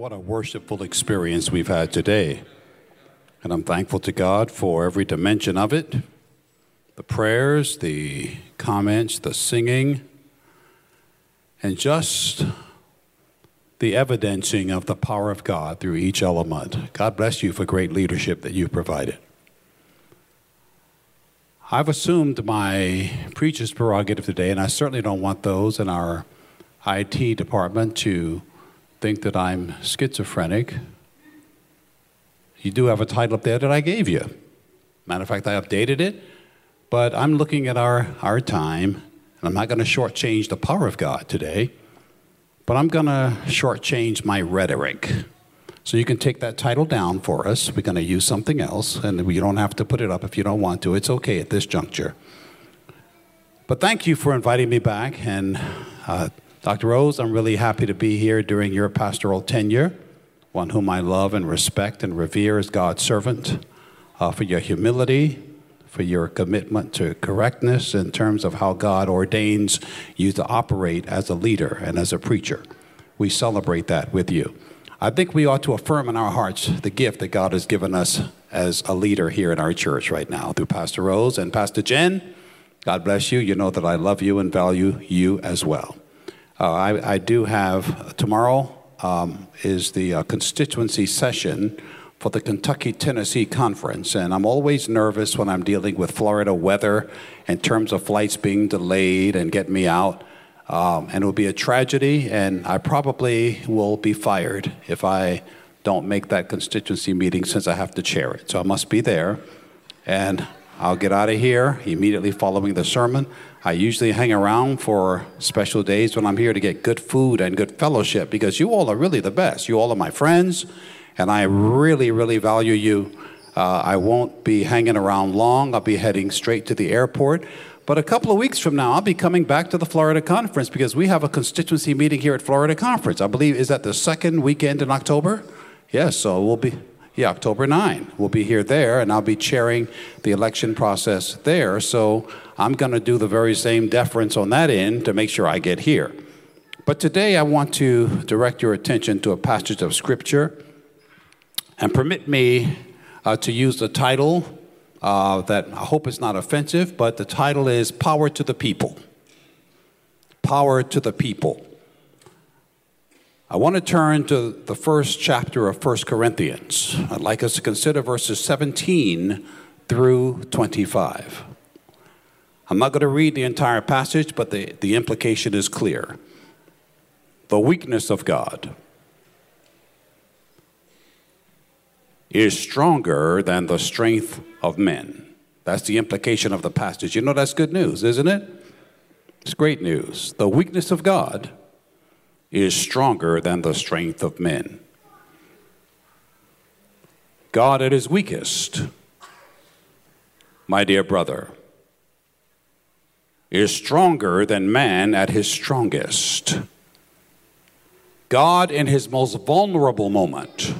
What a worshipful experience we've had today. And I'm thankful to God for every dimension of it the prayers, the comments, the singing, and just the evidencing of the power of God through each element. God bless you for great leadership that you've provided. I've assumed my preacher's prerogative today, and I certainly don't want those in our IT department to think that I'm schizophrenic. You do have a title up there that I gave you. Matter of fact, I updated it, but I'm looking at our, our time, and I'm not going to shortchange the power of God today, but I'm going to shortchange my rhetoric. So you can take that title down for us. We're going to use something else, and you don't have to put it up if you don't want to. It's okay at this juncture. But thank you for inviting me back, and uh, Dr. Rose, I'm really happy to be here during your pastoral tenure, one whom I love and respect and revere as God's servant, uh, for your humility, for your commitment to correctness in terms of how God ordains you to operate as a leader and as a preacher. We celebrate that with you. I think we ought to affirm in our hearts the gift that God has given us as a leader here in our church right now through Pastor Rose and Pastor Jen. God bless you. You know that I love you and value you as well. Uh, I, I, do have tomorrow um, is the uh, constituency session for the Kentucky Tennessee Conference, and I'm always nervous when I'm dealing with Florida weather in terms of flights being delayed and get me out. Um, and it will be a tragedy, and I probably will be fired if I don't make that constituency meeting since I have to chair it. So I must be there, and I'll get out of here immediately following the sermon. I usually hang around for special days when I'm here to get good food and good fellowship because you all are really the best. You all are my friends, and I really, really value you. Uh, I won't be hanging around long. I'll be heading straight to the airport. But a couple of weeks from now, I'll be coming back to the Florida Conference because we have a constituency meeting here at Florida Conference. I believe, is that the second weekend in October? Yes, so we'll be, yeah, October 9. We'll be here there, and I'll be chairing the election process there. So I'm going to do the very same deference on that end to make sure I get here. But today I want to direct your attention to a passage of Scripture and permit me uh, to use the title uh, that I hope is not offensive, but the title is Power to the People. Power to the People. I want to turn to the first chapter of 1 Corinthians. I'd like us to consider verses 17 through 25. I'm not going to read the entire passage, but the, the implication is clear. The weakness of God is stronger than the strength of men. That's the implication of the passage. You know, that's good news, isn't it? It's great news. The weakness of God is stronger than the strength of men. God at his weakest, my dear brother, is stronger than man at his strongest. God, in his most vulnerable moment,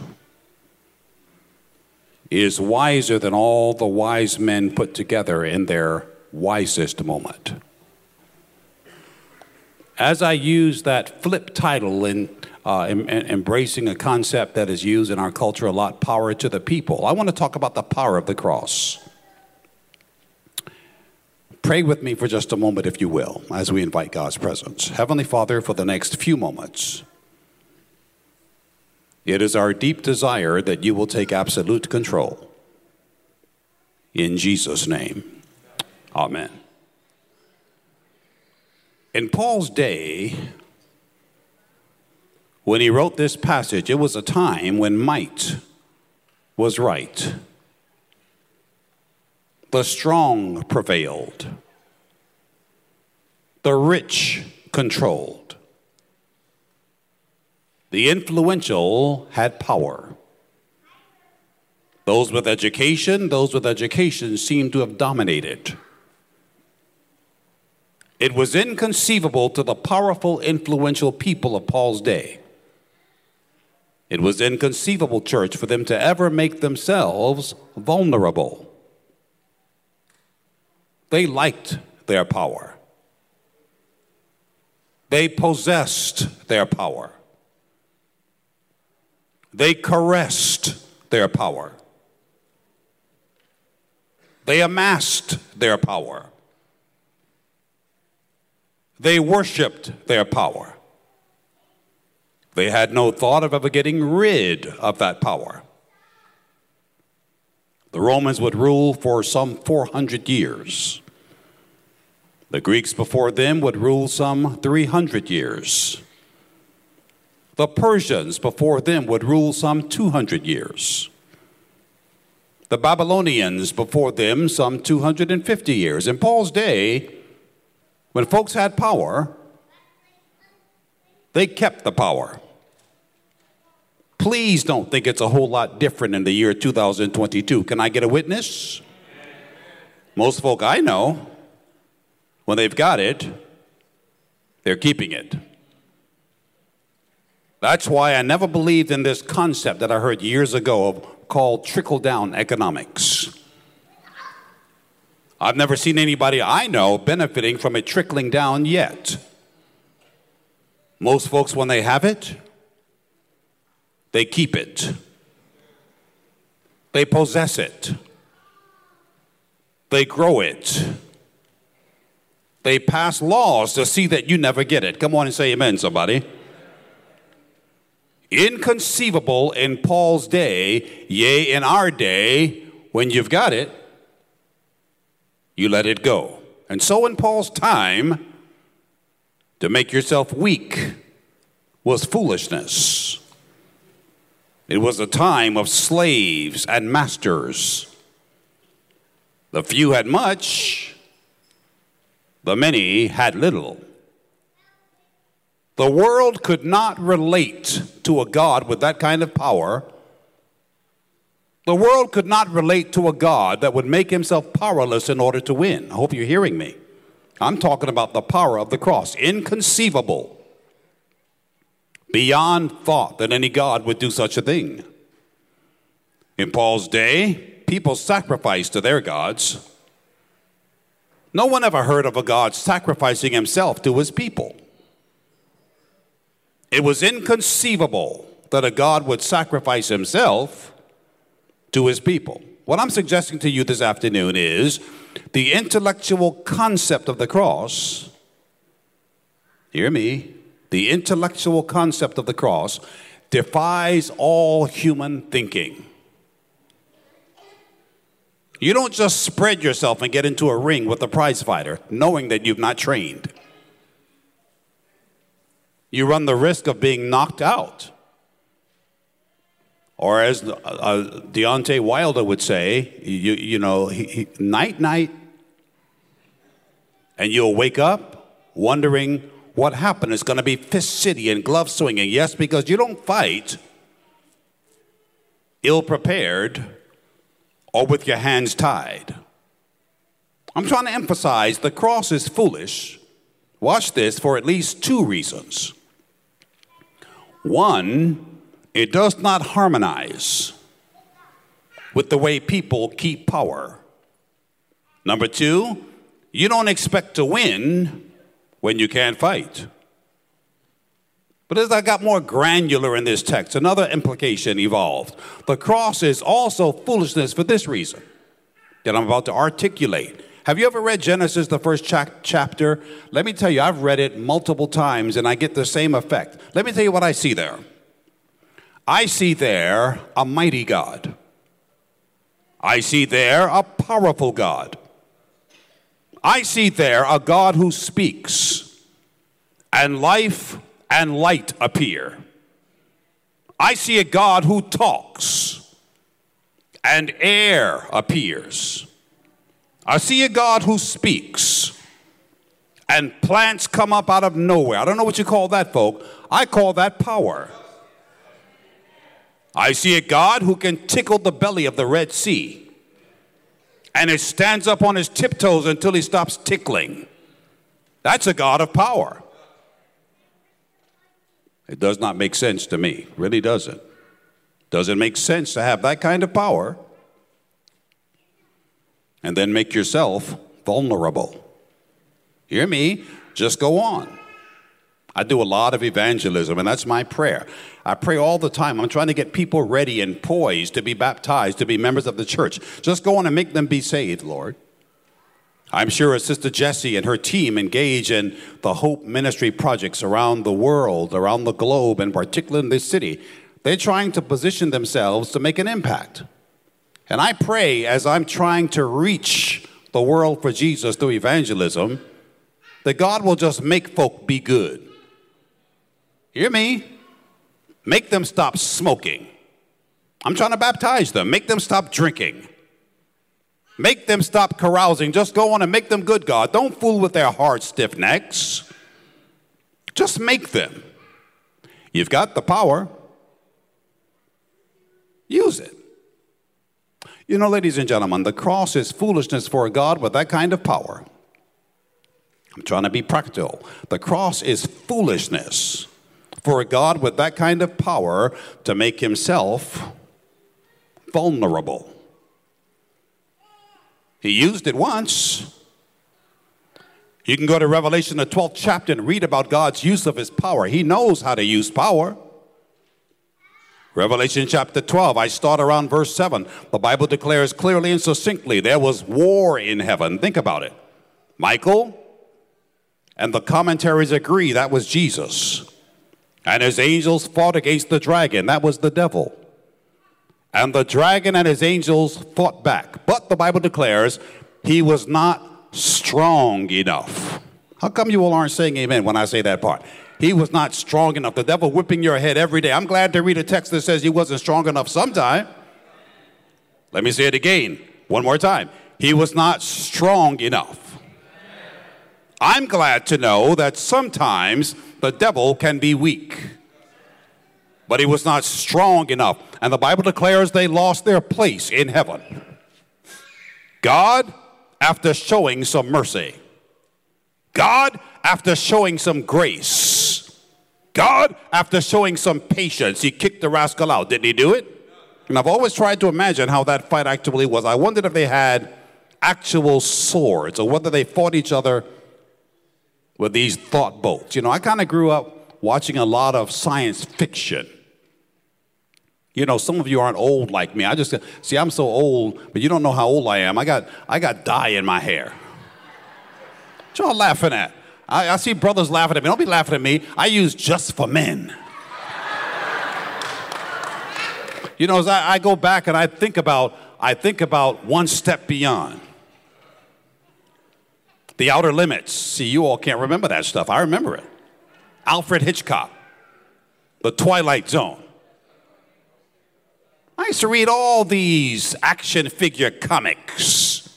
is wiser than all the wise men put together in their wisest moment. As I use that flip title in, uh, in, in embracing a concept that is used in our culture a lot power to the people, I want to talk about the power of the cross. Pray with me for just a moment, if you will, as we invite God's presence. Heavenly Father, for the next few moments, it is our deep desire that you will take absolute control. In Jesus' name, amen. In Paul's day, when he wrote this passage, it was a time when might was right. The strong prevailed, the rich controlled, the influential had power, Those with education, those with education seemed to have dominated. It was inconceivable to the powerful, influential people of Paul's day. It was inconceivable, church, for them to ever make themselves vulnerable. They liked their power, they possessed their power, they caressed their power, they amassed their power. They worshiped their power. They had no thought of ever getting rid of that power. The Romans would rule for some 400 years. The Greeks before them would rule some 300 years. The Persians before them would rule some 200 years. The Babylonians before them some 250 years. In Paul's day, when folks had power, they kept the power. Please don't think it's a whole lot different in the year 2022. Can I get a witness? Most folk I know, when they've got it, they're keeping it. That's why I never believed in this concept that I heard years ago of called trickle down economics. I've never seen anybody I know benefiting from it trickling down yet. Most folks, when they have it, they keep it, they possess it, they grow it, they pass laws to see that you never get it. Come on and say amen, somebody. Inconceivable in Paul's day, yea, in our day, when you've got it, you let it go. And so in Paul's time, to make yourself weak was foolishness. It was a time of slaves and masters. The few had much, the many had little. The world could not relate to a God with that kind of power. The world could not relate to a God that would make himself powerless in order to win. I hope you're hearing me. I'm talking about the power of the cross. Inconceivable beyond thought that any God would do such a thing. In Paul's day, people sacrificed to their gods. No one ever heard of a God sacrificing himself to his people. It was inconceivable that a God would sacrifice himself to his people. What I'm suggesting to you this afternoon is the intellectual concept of the cross. Hear me the intellectual concept of the cross defies all human thinking. You don't just spread yourself and get into a ring with a prize fighter knowing that you've not trained. You run the risk of being knocked out. Or as uh, uh Deontay Wilder would say, you, you know, he, he, night, night, and you'll wake up wondering what happened It's going to be fist city and glove swinging. Yes, because you don't fight ill prepared or with your hands tied. I'm trying to emphasize the cross is foolish. Watch this for at least two reasons. One, it does not harmonize with the way people keep power. Number two, you don't expect to win when you can't fight. But as I got more granular in this text, another implication evolved. The cross is also foolishness for this reason that I'm about to articulate. Have you ever read Genesis, the first cha- chapter? Let me tell you, I've read it multiple times and I get the same effect. Let me tell you what I see there. I see there a mighty God. I see there a powerful God. I see there a God who speaks, and life and light appear. I see a God who talks, and air appears. I see a God who speaks, and plants come up out of nowhere. I don't know what you call that, folk. I call that power. I see a God who can tickle the belly of the Red Sea. And it stands up on his tiptoes until he stops tickling. That's a God of power. It does not make sense to me. Really doesn't. Doesn't make sense to have that kind of power and then make yourself vulnerable. Hear me? Just go on. I do a lot of evangelism, and that's my prayer. I pray all the time. I'm trying to get people ready and poised to be baptized, to be members of the church. Just go on and make them be saved, Lord. I'm sure Sister Jessie and her team engage in the Hope Ministry projects around the world, around the globe, and particularly in this city. They're trying to position themselves to make an impact. And I pray as I'm trying to reach the world for Jesus through evangelism that God will just make folk be good. Hear me? Make them stop smoking. I'm trying to baptize them. Make them stop drinking. Make them stop carousing. Just go on and make them good, God. Don't fool with their hard, stiff necks. Just make them. You've got the power. Use it. You know, ladies and gentlemen, the cross is foolishness for a God with that kind of power. I'm trying to be practical. The cross is foolishness for a God with that kind of power to make himself vulnerable. He used it once. You can go to Revelation, the 12th chapter, and read about God's use of his power. He knows how to use power. Revelation chapter 12, I start around verse 7. The Bible declares clearly and succinctly there was war in heaven. Think about it. Michael and the commentaries agree that was Jesus. And his angels fought against the dragon, that was the devil. And the dragon and his angels fought back. But the Bible declares he was not strong enough. How come you all aren't saying amen when I say that part? He was not strong enough. The devil whipping your head every day. I'm glad to read a text that says he wasn't strong enough sometime. Let me say it again, one more time. He was not strong enough. I'm glad to know that sometimes the devil can be weak but he was not strong enough. And the Bible declares they lost their place in heaven. God, after showing some mercy, God, after showing some grace, God, after showing some patience, he kicked the rascal out. Didn't he do it? And I've always tried to imagine how that fight actually was. I wondered if they had actual swords or whether they fought each other with these thought bolts. You know, I kind of grew up watching a lot of science fiction. You know, some of you aren't old like me. I just see I'm so old, but you don't know how old I am. I got I got dye in my hair. What y'all laughing at? I, I see brothers laughing at me. Don't be laughing at me. I use just for men. you know, as I, I go back and I think about I think about one step beyond. The outer limits. See, you all can't remember that stuff. I remember it. Alfred Hitchcock, The Twilight Zone. I used to read all these action figure comics.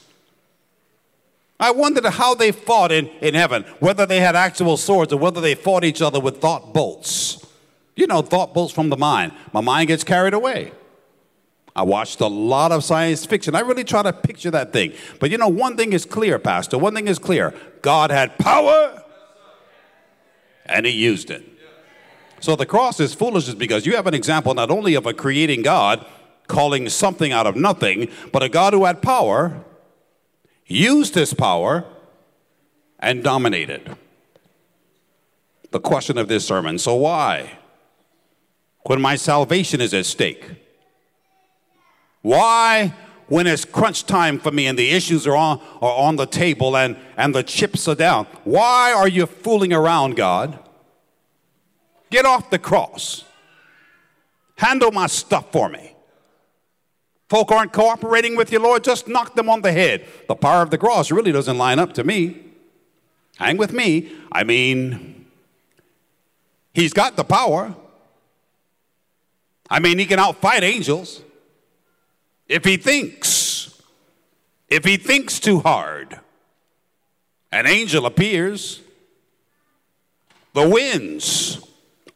I wondered how they fought in, in heaven, whether they had actual swords or whether they fought each other with thought bolts. You know, thought bolts from the mind. My mind gets carried away. I watched a lot of science fiction. I really try to picture that thing. But you know, one thing is clear, Pastor. One thing is clear God had power and He used it. So the cross is foolishness because you have an example not only of a creating God calling something out of nothing, but a God who had power, used his power, and dominated. The question of this sermon so why? When my salvation is at stake? Why, when it's crunch time for me and the issues are on, are on the table and, and the chips are down, why are you fooling around, God? Get off the cross. Handle my stuff for me. Folk aren't cooperating with you, Lord, just knock them on the head. The power of the cross really doesn't line up to me. Hang with me. I mean, he's got the power. I mean, he can outfight angels. If he thinks, if he thinks too hard, an angel appears, the winds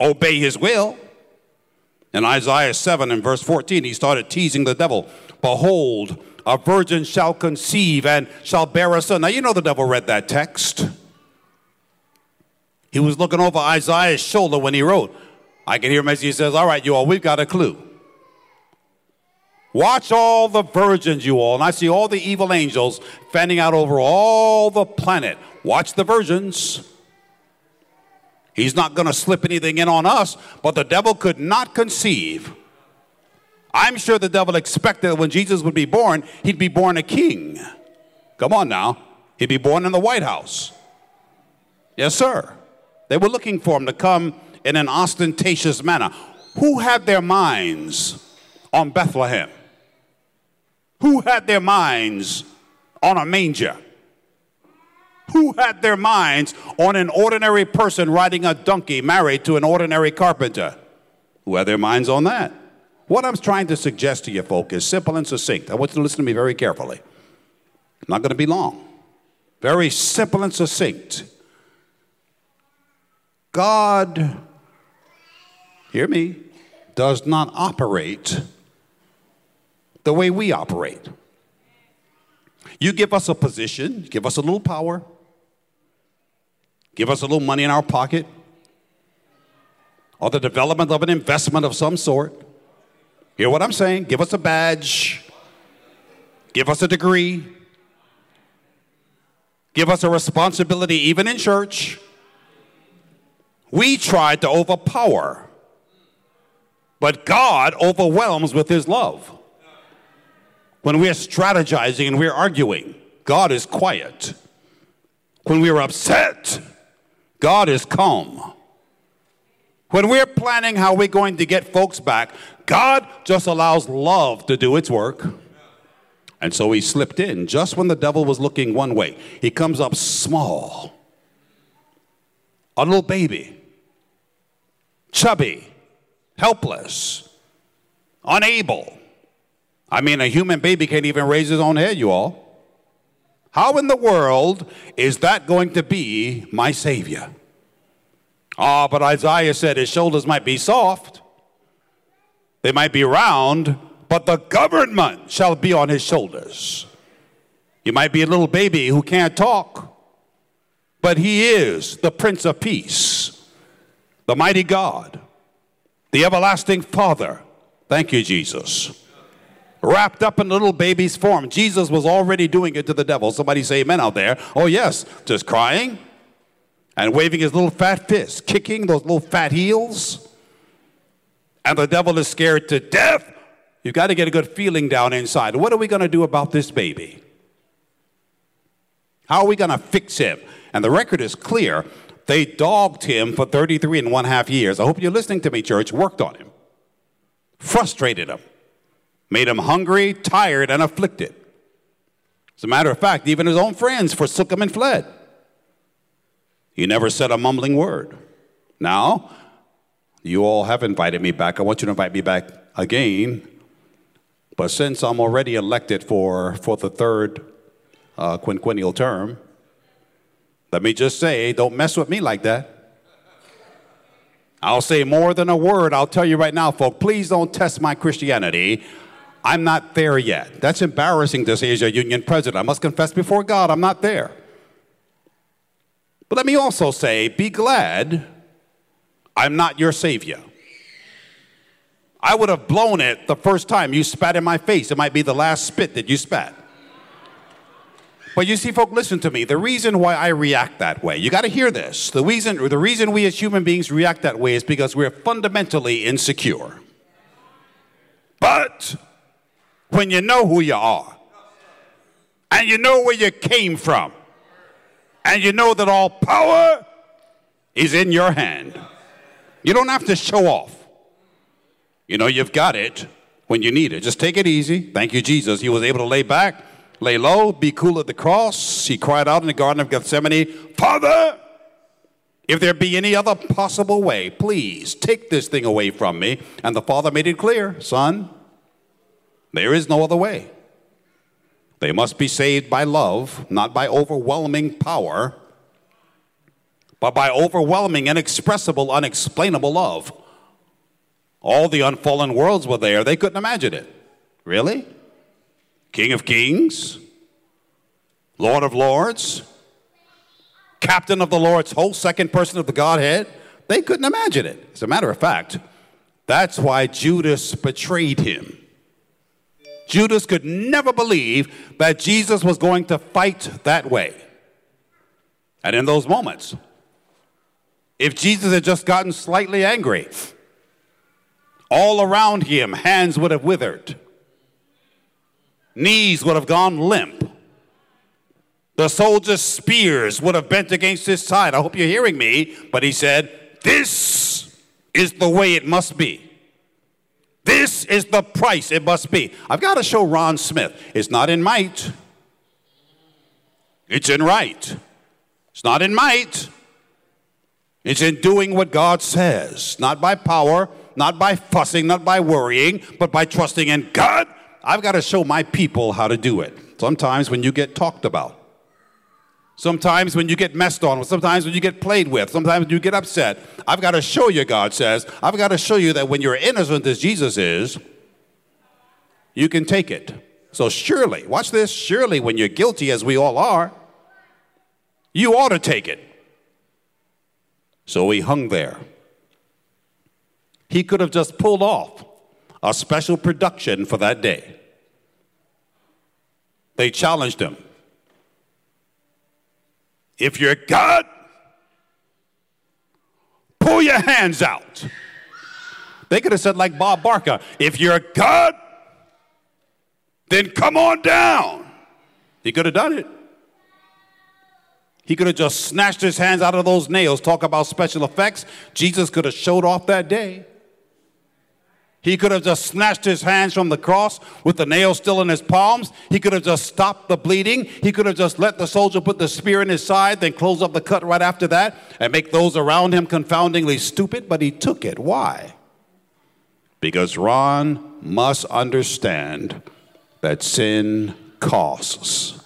obey his will. In Isaiah 7 and verse 14, he started teasing the devil. Behold, a virgin shall conceive and shall bear a son. Now, you know the devil read that text. He was looking over Isaiah's shoulder when he wrote. I can hear him as he says, All right, you all, we've got a clue. Watch all the virgins, you all. And I see all the evil angels fanning out over all the planet. Watch the virgins. He's not going to slip anything in on us, but the devil could not conceive. I'm sure the devil expected when Jesus would be born, he'd be born a king. Come on now. He'd be born in the White House. Yes, sir. They were looking for him to come in an ostentatious manner. Who had their minds on Bethlehem? Who had their minds on a manger? Who had their minds on an ordinary person riding a donkey married to an ordinary carpenter? Who had their minds on that? What I'm trying to suggest to you, folk, is simple and succinct. I want you to listen to me very carefully. I'm not going to be long. Very simple and succinct. God, hear me, does not operate the way we operate. You give us a position, give us a little power, give us a little money in our pocket, or the development of an investment of some sort. Hear what I'm saying? Give us a badge, give us a degree, give us a responsibility, even in church. We try to overpower, but God overwhelms with His love. When we're strategizing and we're arguing, God is quiet. When we're upset, God is calm. When we're planning how we're going to get folks back, God just allows love to do its work. And so he slipped in just when the devil was looking one way. He comes up small, a little baby, chubby, helpless, unable I mean, a human baby can't even raise his own head, you all. How in the world is that going to be my Savior? Ah, oh, but Isaiah said his shoulders might be soft, they might be round, but the government shall be on his shoulders. He might be a little baby who can't talk, but he is the Prince of Peace, the mighty God, the everlasting Father. Thank you, Jesus wrapped up in a little baby's form. Jesus was already doing it to the devil. Somebody say amen out there. Oh, yes, just crying and waving his little fat fist, kicking those little fat heels. And the devil is scared to death. You've got to get a good feeling down inside. What are we going to do about this baby? How are we going to fix him? And the record is clear. They dogged him for 33 and one half years. I hope you're listening to me, church. Worked on him, frustrated him made him hungry, tired, and afflicted. As a matter of fact, even his own friends forsook him and fled. He never said a mumbling word. Now, you all have invited me back. I want you to invite me back again. But since I'm already elected for, for the third uh, quinquennial term, let me just say, don't mess with me like that. I'll say more than a word. I'll tell you right now, folks, please don't test my Christianity. I'm not there yet. That's embarrassing to say as a union president. I must confess before God, I'm not there. But let me also say, be glad I'm not your savior. I would have blown it the first time you spat in my face. It might be the last spit that you spat. But you see, folks, listen to me. The reason why I react that way, you got to hear this. The reason, the reason we as human beings react that way is because we're fundamentally insecure. But when you know who you are and you know where you came from and you know that all power is in your hand. You don't have to show off. You know, you've got it when you need it. Just take it easy. Thank you, Jesus. He was able to lay back, lay low, be cool at the cross. He cried out in the Garden of Gethsemane, Father, if there be any other possible way, please take this thing away from me. And the Father made it clear, Son, there is no other way. They must be saved by love, not by overwhelming power, but by overwhelming, inexpressible, unexplainable love. All the unfallen worlds were there. They couldn't imagine it. Really? King of Kings, Lord of Lords, Captain of the Lord's whole second person of the Godhead. They couldn't imagine it. As a matter of fact, that's why Judas betrayed him. Judas could never believe that Jesus was going to fight that way. And in those moments, if Jesus had just gotten slightly angry, all around him, hands would have withered, knees would have gone limp, the soldiers' spears would have bent against his side. I hope you're hearing me, but he said, This is the way it must be. This is the price it must be. I've got to show Ron Smith. It's not in might, it's in right. It's not in might, it's in doing what God says, not by power, not by fussing, not by worrying, but by trusting in God. I've got to show my people how to do it. Sometimes when you get talked about, Sometimes when you get messed on, sometimes when you get played with, sometimes when you get upset, I've got to show you, God says, I've got to show you that when you're innocent as Jesus is, you can take it. So surely, watch this, surely when you're guilty, as we all are, you ought to take it. So he hung there. He could have just pulled off a special production for that day. They challenged him. If you're God, pull your hands out. They could have said, like Bob Barker, if you're God, then come on down. He could have done it. He could have just snatched his hands out of those nails. Talk about special effects. Jesus could have showed off that day. He could have just snatched his hands from the cross with the nail still in his palms. He could have just stopped the bleeding. He could have just let the soldier put the spear in his side, then close up the cut right after that and make those around him confoundingly stupid. But he took it. Why? Because Ron must understand that sin costs.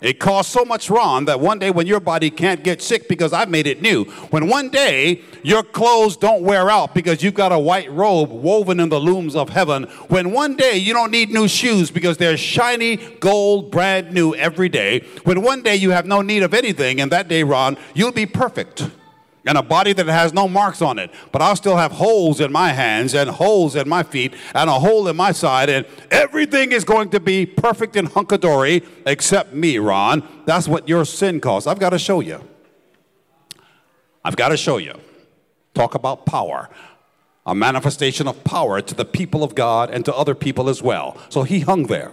It costs so much Ron that one day when your body can't get sick because I've made it new, when one day your clothes don't wear out because you've got a white robe woven in the looms of heaven, when one day you don't need new shoes because they're shiny gold, brand new every day, when one day you have no need of anything, and that day, Ron, you'll be perfect and a body that has no marks on it. But I'll still have holes in my hands and holes in my feet and a hole in my side, and everything is going to be perfect and hunkadory except me, Ron. That's what your sin costs. I've got to show you. I've got to show you. Talk about power. A manifestation of power to the people of God and to other people as well. So he hung there.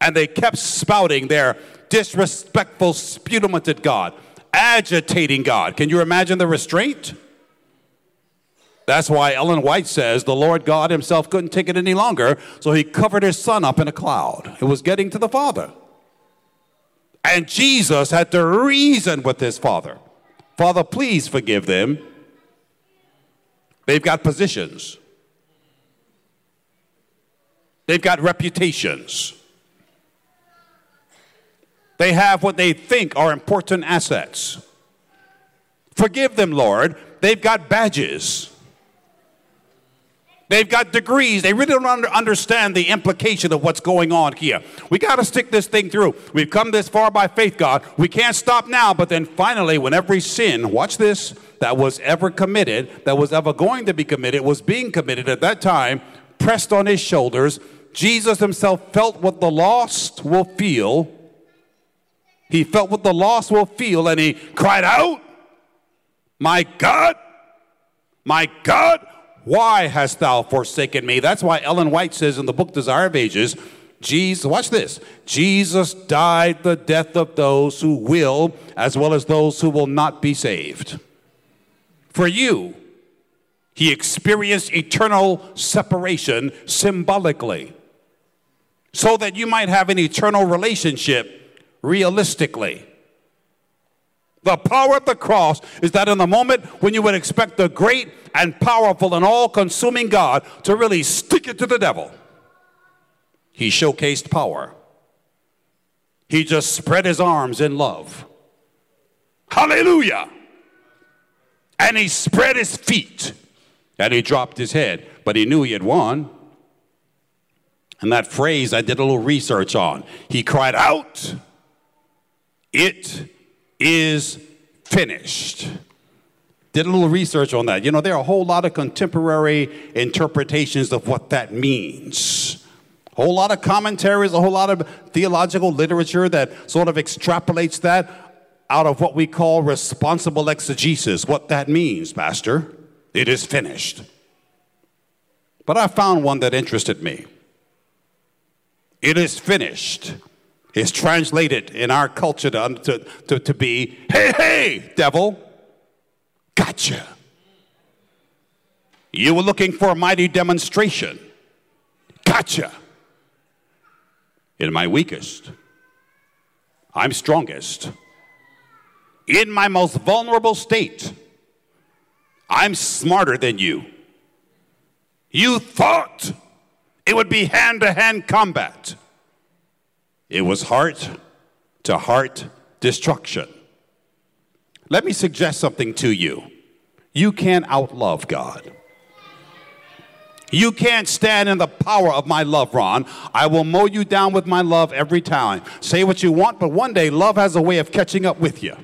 And they kept spouting their disrespectful sputum at God agitating God. Can you imagine the restraint? That's why Ellen White says the Lord God himself couldn't take it any longer, so he covered his son up in a cloud. It was getting to the Father. And Jesus had to reason with his Father. Father, please forgive them. They've got positions. They've got reputations. They have what they think are important assets. Forgive them, Lord. They've got badges. They've got degrees. They really don't under understand the implication of what's going on here. We got to stick this thing through. We've come this far by faith, God. We can't stop now, but then finally, when every sin, watch this, that was ever committed, that was ever going to be committed, was being committed at that time, pressed on his shoulders, Jesus himself felt what the lost will feel he felt what the lost will feel and he cried out, My God, my God, why hast thou forsaken me? That's why Ellen White says in the book Desire of Ages, Jesus, watch this. Jesus died the death of those who will, as well as those who will not be saved. For you, he experienced eternal separation symbolically, so that you might have an eternal relationship realistically. The power of the cross is that in the moment when you would expect the great and powerful and all consuming God to really stick it to the devil, he showcased power. He just spread his arms in love. Hallelujah. And he spread his feet And he dropped his head, but he knew he had won. And that phrase I did a little research on. He cried out, It is finished. Did a little research on that. You know, there are a whole lot of contemporary interpretations of what that means. A whole lot of commentaries, a whole lot of theological literature that sort of extrapolates that out of what we call responsible exegesis, what that means, Pastor. It is finished. But I found one that interested me. It is finished is translated in our culture to, to, to, to be, hey, hey, devil, gotcha. You were looking for a mighty demonstration. Gotcha. In my weakest, I'm strongest. In my most vulnerable state, I'm smarter than you. You thought it would be hand to hand combat. It was heart to heart destruction. Let me suggest something to you. You can't outlove God. You can't stand in the power of my love, Ron. I will mow you down with my love every time. Say what you want, but one day love has a way of catching up with you.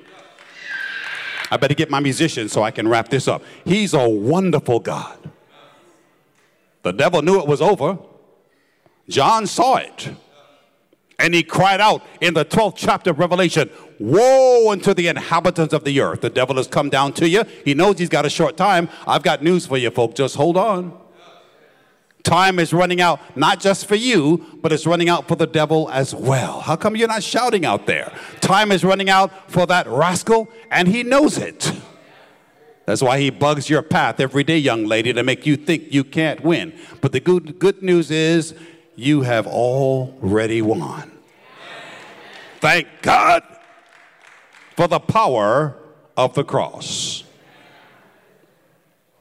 I better get my musician so I can wrap this up. He's a wonderful God. The devil knew it was over. John saw it. And he cried out in the 12th chapter of Revelation, Woe unto the inhabitants of the earth. The devil has come down to you. He knows he's got a short time. I've got news for you, folks. Just hold on. Time is running out, not just for you, but it's running out for the devil as well. How come you're not shouting out there? Time is running out for that rascal, and he knows it. That's why he bugs your path every day, young lady, to make you think you can't win. But the good, good news is you have already won. Thank God for the power of the cross.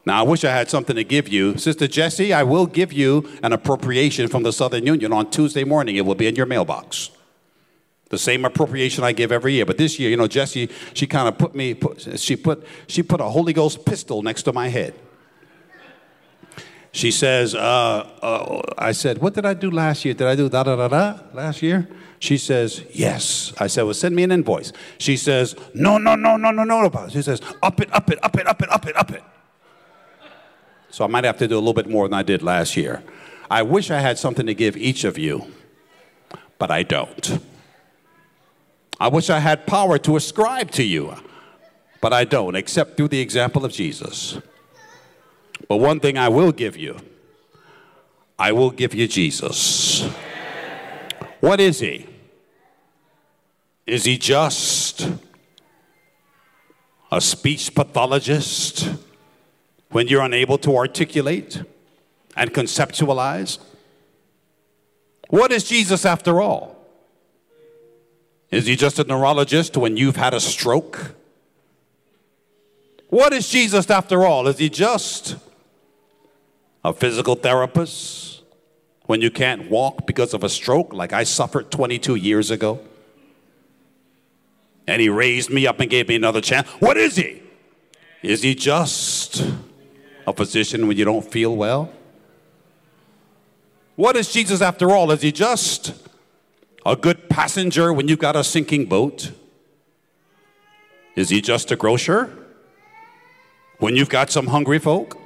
Now, I wish I had something to give you. Sister Jessie, I will give you an appropriation from the Southern Union on Tuesday morning. It will be in your mailbox. The same appropriation I give every year. But this year, you know, Jessie, she kind of put me, put, she, put, she put a Holy Ghost pistol next to my head. She says, uh, uh, I said, what did I do last year? Did I do da da da da last year? She says, yes. I said, well, send me an invoice. She says, no, no, no, no, no, no. No, she says, up it, up it, up it, up it, up it, up it. So I might have to do a little bit more than I did last year. I wish I had something to give each of you, but I don't. I wish I had power to ascribe to you, but I don't, except through the example of Jesus. But one thing I will give you I will give you Jesus. What is he? Is he just a speech pathologist? when you're unable to articulate and conceptualize? What is Jesus after all? Is he just a neurologist when you've had a stroke? What is Jesus after all? Is he just a physical therapist when you can't walk because of a stroke like I suffered 22 years ago? And he raised me up and gave me another chance. What is he? Is he just a physician when you don't feel well? What is Jesus after all? Is he just a good passenger when you've got a sinking boat? Is he just a grocer when you've got some hungry folk?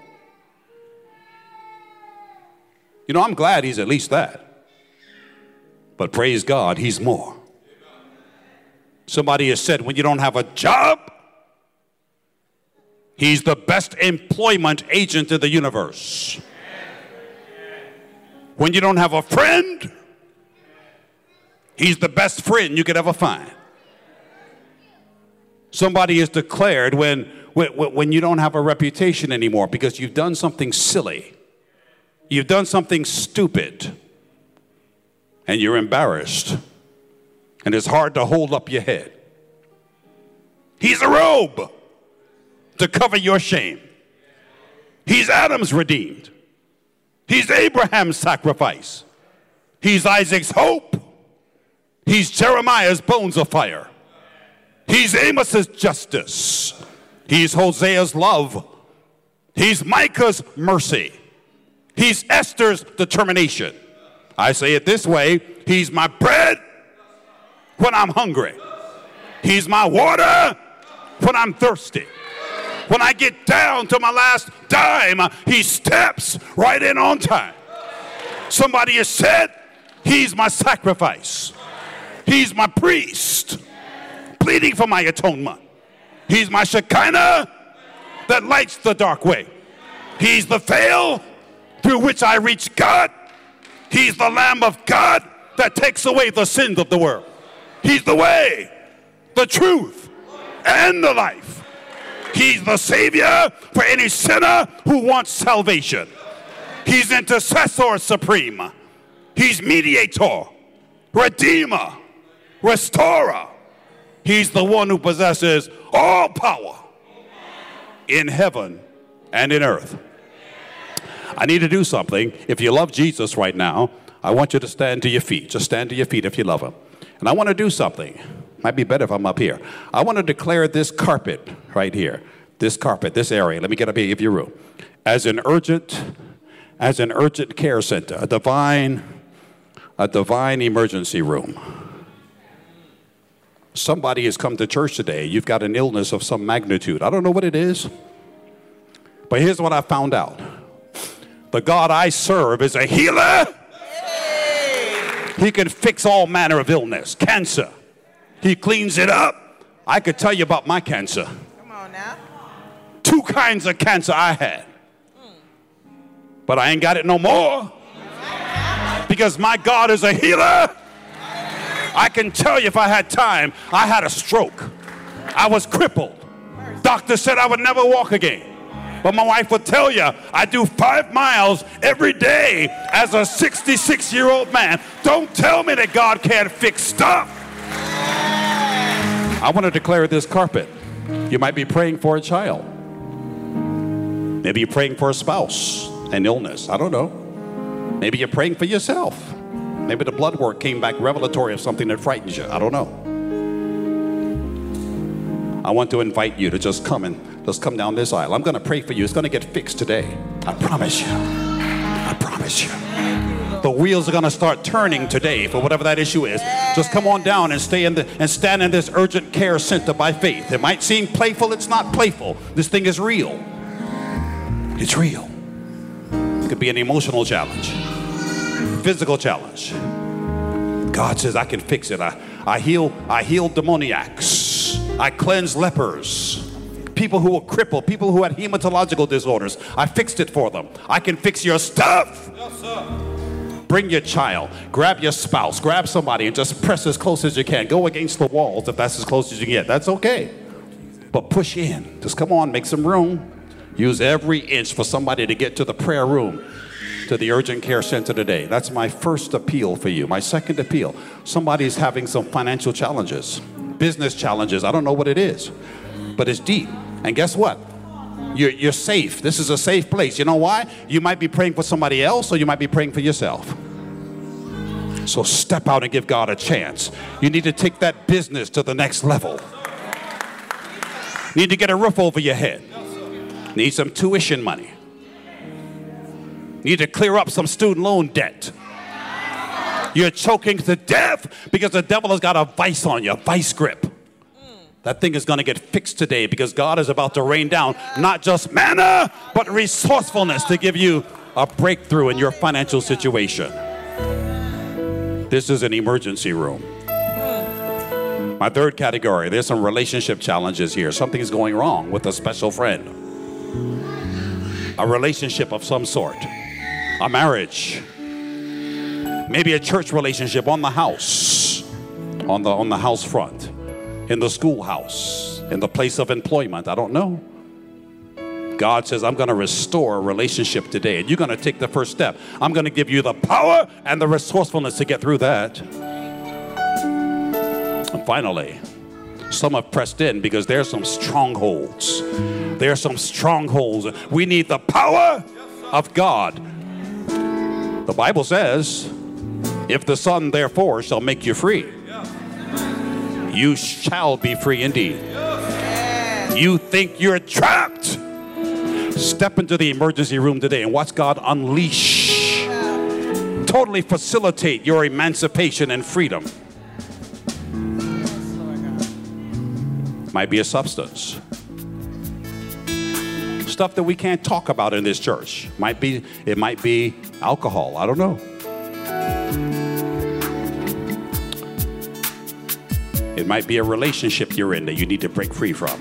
You know, I'm glad he's at least that. But praise God, he's more. Somebody has said, when you don't have a job, He's the best employment agent in the universe. When you don't have a friend, he's the best friend you could ever find. Somebody has declared when, when, when you don't have a reputation anymore because you've done something silly, you've done something stupid, and you're embarrassed, and it's hard to hold up your head. He's a robe to cover your shame. He's Adam's redeemed. He's Abraham's sacrifice. He's Isaac's hope. He's Jeremiah's bones of fire. He's Amos's justice. He's Hosea's love. He's Micah's mercy. He's Esther's determination. I say it this way He's my bread when I'm hungry, He's my water when I'm thirsty. When I get down to my last dime, He steps right in on time. Somebody has said, He's my sacrifice, He's my priest, pleading for my atonement. He's my Shekinah that lights the dark way. He's the veil through which I reach God. He's the Lamb of God that takes away the sins of the world. He's the way, the truth, and the life. He's the Savior for any sinner who wants salvation. He's intercessor supreme. He's mediator, redeemer, restorer. He's the one who possesses all power in heaven and in earth. I need to do something. If you love Jesus right now, I want you to stand to your feet. Just stand to your feet if you love him. And I want to do something. Might be better if I'm up here. I want to declare this carpet right here, this carpet, this area. Let me get up here, give you room. As an urgent, as an urgent care center, a divine, a divine emergency room. Somebody has come to church today. You've got an illness of some magnitude. I don't know what it is. But here's what I found out the God I serve is a healer. He can fix all manner of illness, cancer. He cleans it up. I could tell you about my cancer. Come on now. Two kinds of cancer I had. But I ain't got it no more. Because my God is a healer. I can tell you if I had time, I had a stroke. I was crippled. Doctor said I would never walk again. But my wife would tell you, I do five miles every day as a 66 year old man. Don't tell me that God can't fix stuff. I want to declare this carpet. You might be praying for a child. Maybe you're praying for a spouse, an illness. I don't know. Maybe you're praying for yourself. Maybe the blood work came back revelatory of something that frightens you. I don't know. I want to invite you to just come and just come down this aisle. I'm going to pray for you. It's going to get fixed today. I promise you. I promise you. The wheels are going to start turning today for whatever that issue is. Just come on down and stay in the and stand in this urgent care center by faith. It might seem playful, it's not playful. This thing is real. It's real. It could be an emotional challenge, physical challenge. God says I can fix it. I, I heal, I heal demoniacs. I cleanse lepers. People who were crippled, people who had hematological disorders. I fixed it for them. I can fix your stuff. Bring your child, grab your spouse, grab somebody, and just press as close as you can. Go against the walls if that's as close as you can get. That's okay. But push in. Just come on, make some room. Use every inch for somebody to get to the prayer room, to the urgent care center today. That's my first appeal for you. My second appeal somebody's having some financial challenges, business challenges. I don't know what it is, but it's deep. And guess what? You're, you're safe. This is a safe place. You know why? You might be praying for somebody else or you might be praying for yourself. So step out and give God a chance. You need to take that business to the next level. Need to get a roof over your head. Need some tuition money. Need to clear up some student loan debt. You're choking to death because the devil has got a vice on you, vice grip. That thing is going to get fixed today because God is about to rain down not just manna, but resourcefulness to give you a breakthrough in your financial situation. This is an emergency room. My third category there's some relationship challenges here. Something is going wrong with a special friend, a relationship of some sort, a marriage, maybe a church relationship on the house, on the, on the house front in the schoolhouse, in the place of employment. I don't know. God says, I'm going to restore a relationship today, and you're going to take the first step. I'm going to give you the power and the resourcefulness to get through that. And finally, some have pressed in because there's some strongholds. There are some strongholds. We need the power of God. The Bible says, if the Son therefore shall make you free, you shall be free indeed. You think you're trapped. Step into the emergency room today and watch God unleash, totally facilitate your emancipation and freedom. Might be a substance. Stuff that we can't talk about in this church. Might be it might be alcohol. I don't know. It might be a relationship you're in that you need to break free from.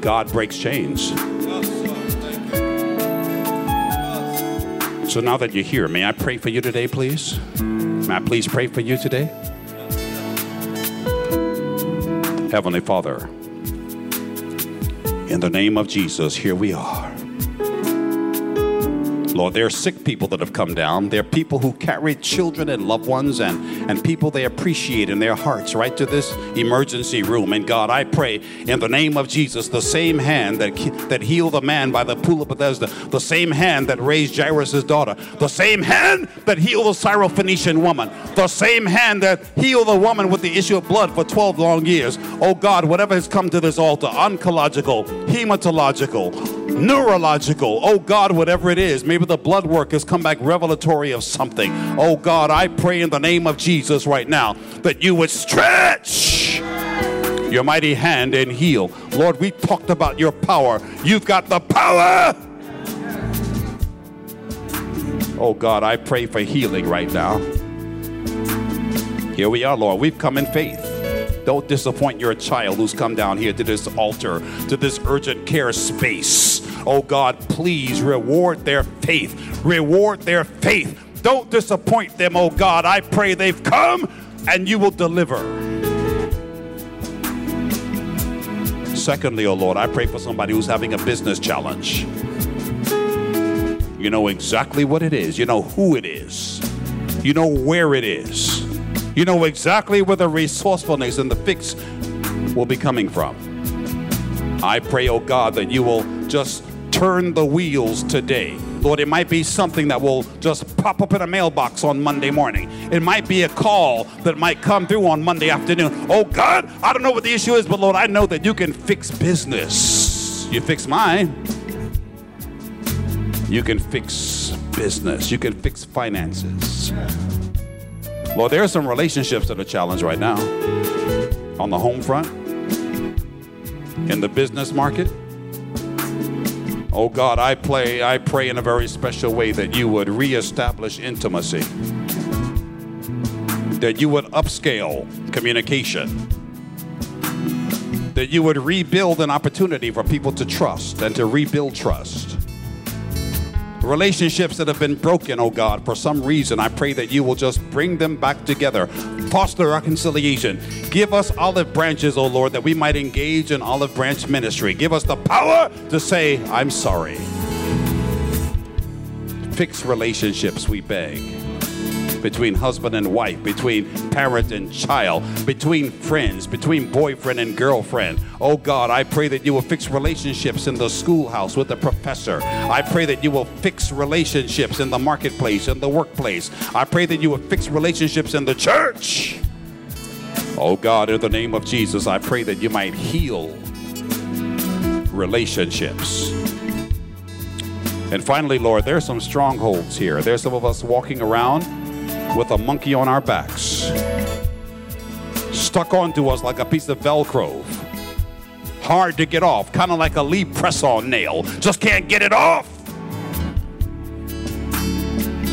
God breaks chains. So now that you're here, may I pray for you today, please? May I please pray for you today? Heavenly Father, in the name of Jesus, here we are. Lord, there are sick people that have come down. There are people who carry children and loved ones and, and people they appreciate in their hearts right to this emergency room. And God, I pray in the name of Jesus, the same hand that, that healed the man by the pool of Bethesda, the same hand that raised Jairus' daughter, the same hand that healed the Syrophoenician woman, the same hand that healed the woman with the issue of blood for 12 long years. Oh God, whatever has come to this altar, oncological, hematological, neurological, oh God, whatever it is, maybe the blood work has come back revelatory of something. Oh God, I pray in the name of Jesus right now that you would stretch your mighty hand and heal. Lord, we talked about your power. You've got the power. Oh God, I pray for healing right now. Here we are, Lord. We've come in faith. Don't disappoint your child who's come down here to this altar, to this urgent care space. Oh God, please reward their faith. Reward their faith. Don't disappoint them, oh God. I pray they've come and you will deliver. Secondly, oh Lord, I pray for somebody who's having a business challenge. You know exactly what it is, you know who it is, you know where it is. You know exactly where the resourcefulness and the fix will be coming from. I pray, oh God, that you will just turn the wheels today. Lord, it might be something that will just pop up in a mailbox on Monday morning. It might be a call that might come through on Monday afternoon. Oh God, I don't know what the issue is, but Lord, I know that you can fix business. You fix mine. You can fix business. You can fix finances. Lord, there are some relationships that are challenged right now on the home front, in the business market. Oh God, I pray, I pray in a very special way that you would reestablish intimacy, that you would upscale communication, that you would rebuild an opportunity for people to trust and to rebuild trust relationships that have been broken, oh God, for some reason, I pray that you will just bring them back together, foster reconciliation. Give us olive branches, oh Lord, that we might engage in olive branch ministry. Give us the power to say, I'm sorry. Fix relationships, we beg between husband and wife, between parent and child, between friends, between boyfriend and girlfriend. Oh God, I pray that you will fix relationships in the schoolhouse with the professor. I pray that you will fix relationships in the marketplace, in the workplace. I pray that you will fix relationships in the church. Oh God, in the name of Jesus, I pray that you might heal relationships. And finally, Lord, there are some strongholds here. There's some of us walking around with a monkey on our backs, stuck onto us like a piece of Velcro, hard to get off, kind of like a Lee press on nail, just can't get it off.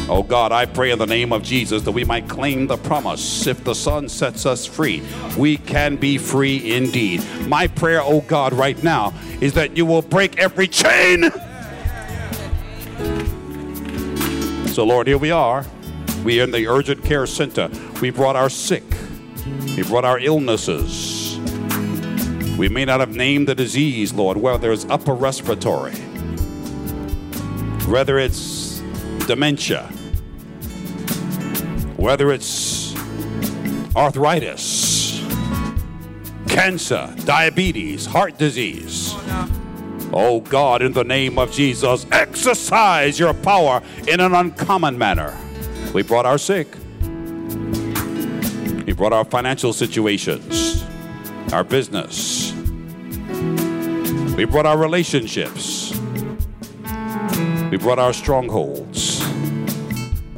Oh God, I pray in the name of Jesus that we might claim the promise. If the Son sets us free, we can be free indeed. My prayer, oh God, right now is that you will break every chain. So, Lord, here we are. We are in the urgent care center. We brought our sick. We brought our illnesses. We may not have named the disease, Lord, whether it's upper respiratory, whether it's dementia, whether it's arthritis, cancer, diabetes, heart disease. Oh God, in the name of Jesus, exercise your power in an uncommon manner. We brought our sick. We brought our financial situations, our business. We brought our relationships. We brought our strongholds.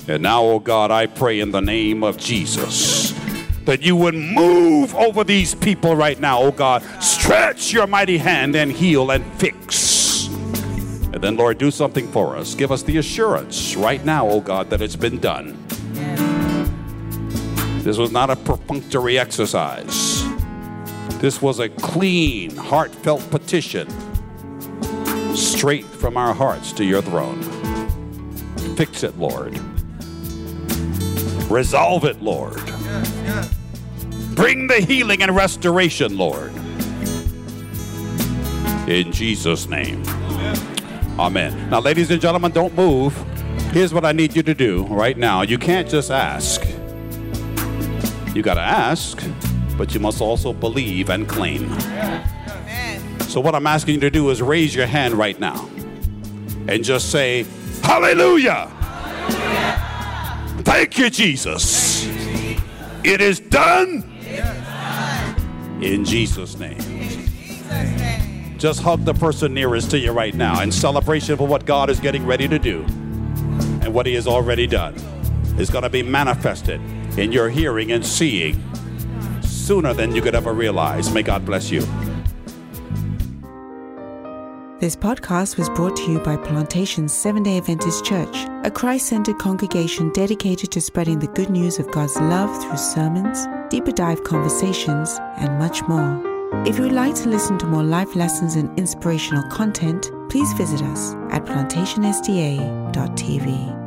And now, oh God, I pray in the name of Jesus that you would move over these people right now, oh God. Stretch your mighty hand and heal and fix. And then, Lord, do something for us. Give us the assurance right now, oh God, that it's been done. This was not a perfunctory exercise. This was a clean, heartfelt petition straight from our hearts to your throne. Fix it, Lord. Resolve it, Lord. Bring the healing and restoration, Lord. In Jesus' name. Amen. Now, ladies and gentlemen, don't move. Here's what I need you to do right now. You can't just ask. You got to ask, but you must also believe and claim. So, what I'm asking you to do is raise your hand right now and just say, Hallelujah! Thank you, Jesus. It is done in Jesus' name. Just hug the person nearest to you right now in celebration for what God is getting ready to do and what He has already done is going to be manifested in your hearing and seeing sooner than you could ever realize. May God bless you. This podcast was brought to you by Plantation Seven day Adventist Church, a Christ centered congregation dedicated to spreading the good news of God's love through sermons, deeper dive conversations, and much more. If you would like to listen to more life lessons and inspirational content, please visit us at plantationsda.tv.